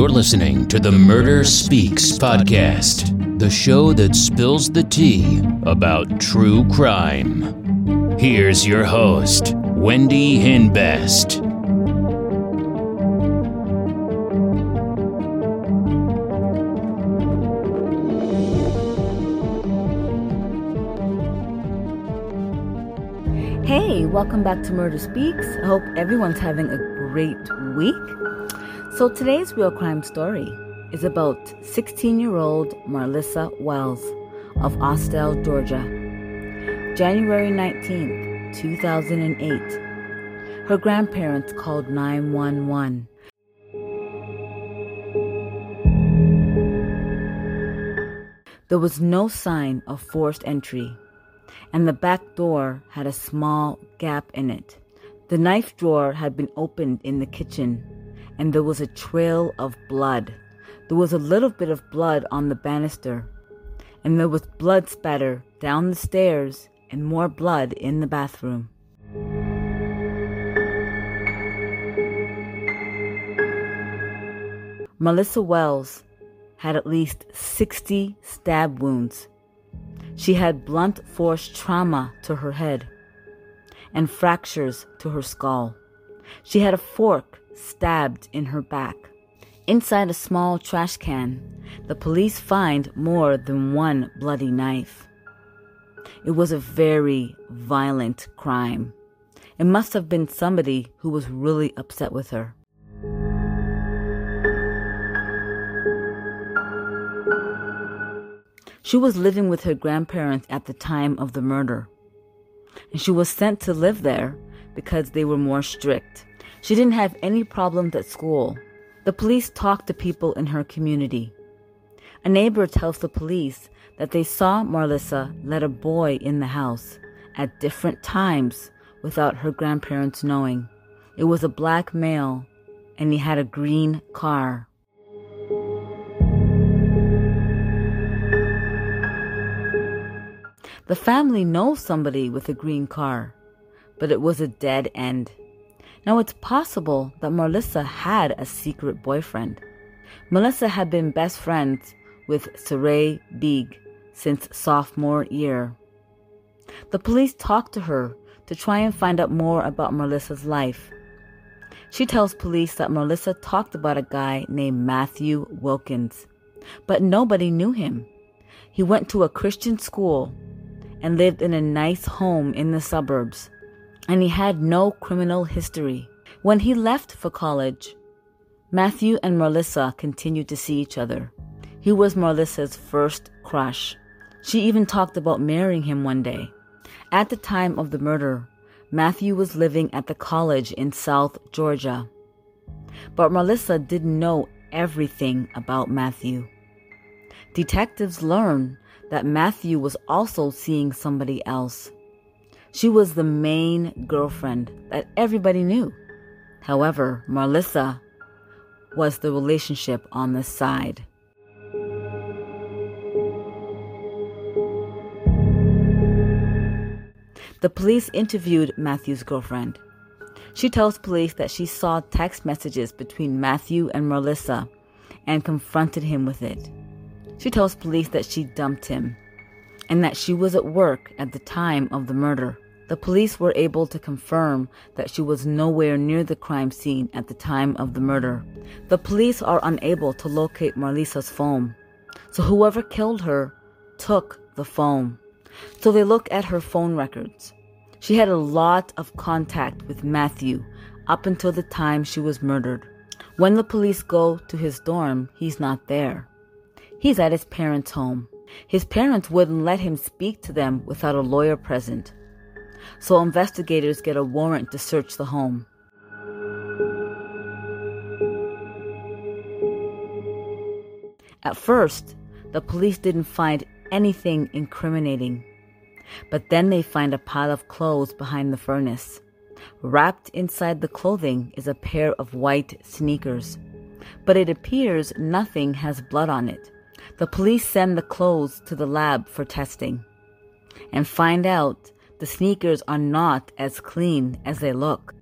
You're listening to the Murder Speaks podcast, the show that spills the tea about true crime. Here's your host, Wendy Hinbest. Hey, welcome back to Murder Speaks. I hope everyone's having a great week. So, today's real crime story is about 16 year old Marlissa Wells of Austell, Georgia. January 19th, 2008. Her grandparents called 911. There was no sign of forced entry, and the back door had a small gap in it. The knife drawer had been opened in the kitchen, and there was a trail of blood. There was a little bit of blood on the banister, and there was blood spatter down the stairs and more blood in the bathroom. Melissa Wells had at least 60 stab wounds. She had blunt force trauma to her head and fractures to her skull. She had a fork stabbed in her back. Inside a small trash can, the police find more than one bloody knife. It was a very violent crime. It must have been somebody who was really upset with her. She was living with her grandparents at the time of the murder, and she was sent to live there because they were more strict. She didn't have any problems at school. The police talked to people in her community. A neighbor tells the police that they saw Marlissa let a boy in the house at different times without her grandparents knowing. It was a black male and he had a green car. The family knows somebody with a green car, but it was a dead end. Now it's possible that Marlissa had a secret boyfriend. Melissa had been best friends with Saray Beeg since sophomore year. The police talked to her to try and find out more about Marlissa's life. She tells police that Marlissa talked about a guy named Matthew Wilkins, but nobody knew him. He went to a Christian school and lived in a nice home in the suburbs, and he had no criminal history. When he left for college, Matthew and Marlissa continued to see each other. He was Marlissa's first crush. She even talked about marrying him one day. At the time of the murder, Matthew was living at the college in South Georgia. But Marlissa didn't know everything about Matthew. Detectives learned that Matthew was also seeing somebody else. She was the main girlfriend that everybody knew. However, Marlissa was the relationship on the side. The police interviewed Matthew's girlfriend. She tells police that she saw text messages between Matthew and Marlissa and confronted him with it. She tells police that she dumped him and that she was at work at the time of the murder. The police were able to confirm that she was nowhere near the crime scene at the time of the murder. The police are unable to locate Marlissa's phone, so whoever killed her took the phone. So they look at her phone records. She had a lot of contact with Matthew up until the time she was murdered. When the police go to his dorm, he's not there. He's at his parents' home. His parents wouldn't let him speak to them without a lawyer present. So investigators get a warrant to search the home. At first, the police didn't find anything incriminating. But then they find a pile of clothes behind the furnace. Wrapped inside the clothing is a pair of white sneakers. But it appears nothing has blood on it. The police send the clothes to the lab for testing and find out the sneakers are not as clean as they look.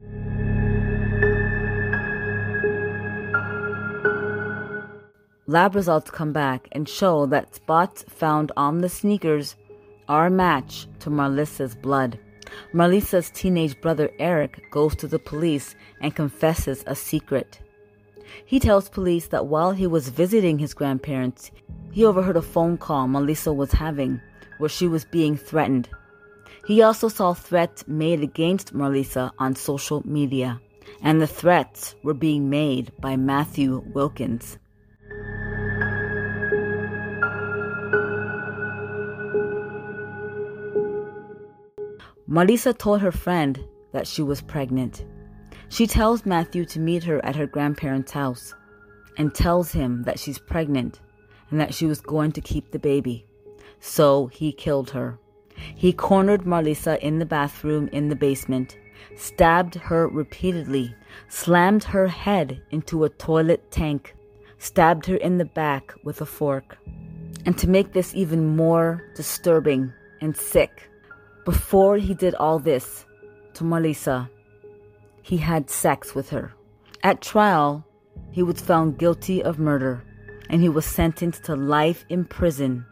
lab results come back and show that spots found on the sneakers are a match to Marlissa's blood. Marlissa's teenage brother Eric goes to the police and confesses a secret. He tells police that while he was visiting his grandparents, he overheard a phone call Marlissa was having where she was being threatened. He also saw threats made against Marlissa on social media, and the threats were being made by Matthew Wilkins. Marlissa told her friend that she was pregnant. She tells Matthew to meet her at her grandparents' house and tells him that she's pregnant and that she was going to keep the baby. So he killed her. He cornered Marlissa in the bathroom in the basement, stabbed her repeatedly, slammed her head into a toilet tank, stabbed her in the back with a fork. And to make this even more disturbing and sick, before he did all this to Marlissa, he had sex with her. At trial, he was found guilty of murder and he was sentenced to life in prison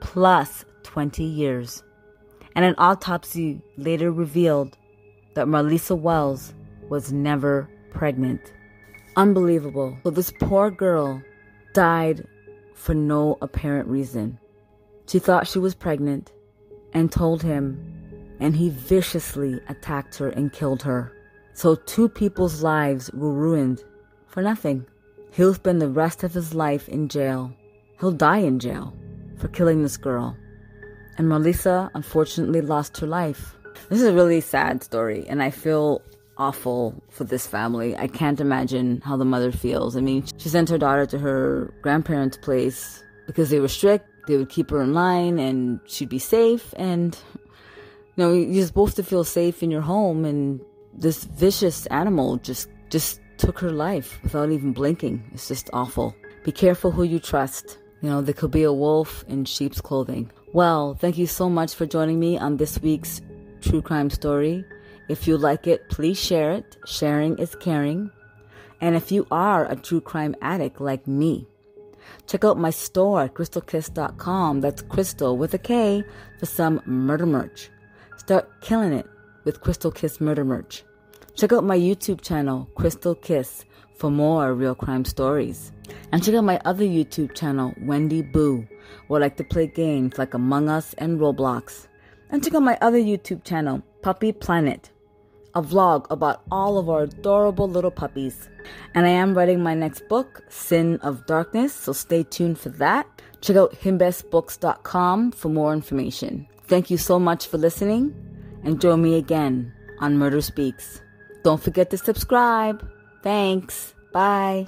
plus 20 years. And an autopsy later revealed that Marlissa Wells was never pregnant. Unbelievable. So this poor girl died for no apparent reason. She thought she was pregnant and told him and he viciously attacked her and killed her. So two people's lives were ruined for nothing. He'll spend the rest of his life in jail. He'll die in jail for killing this girl. And Marlissa unfortunately lost her life. This is a really sad story, and I feel awful for this family. I can't imagine how the mother feels. I mean, she sent her daughter to her grandparents' place because they were strict. They would keep her in line and she'd be safe. And you know, you're supposed to feel safe in your home, and this vicious animal just just took her life without even blinking. It's just awful. Be careful who you trust. You know, there could be a wolf in sheep's clothing. Well, thank you so much for joining me on this week's true crime story. If you like it, please share it. Sharing is caring. And if you are a true crime addict like me, check out my store krystalkiss.com. That's crystal with a K for some murder merch. Start killing it with Krystal Kiss murder merch. Check out my YouTube channel, Krystal Kiss, for more real crime stories. And check out my other YouTube channel, Wendy Boo, where I like to play games like Among Us and Roblox. And check out my other YouTube channel, Puppy Planet, a vlog about all of our adorable little puppies. And I am writing my next book, Sin of Darkness, so stay tuned for that. Check out himbestbooks.com for more information. Thank you so much for listening and join me again on Murder Speaks. Don't forget to subscribe. Thanks. Bye.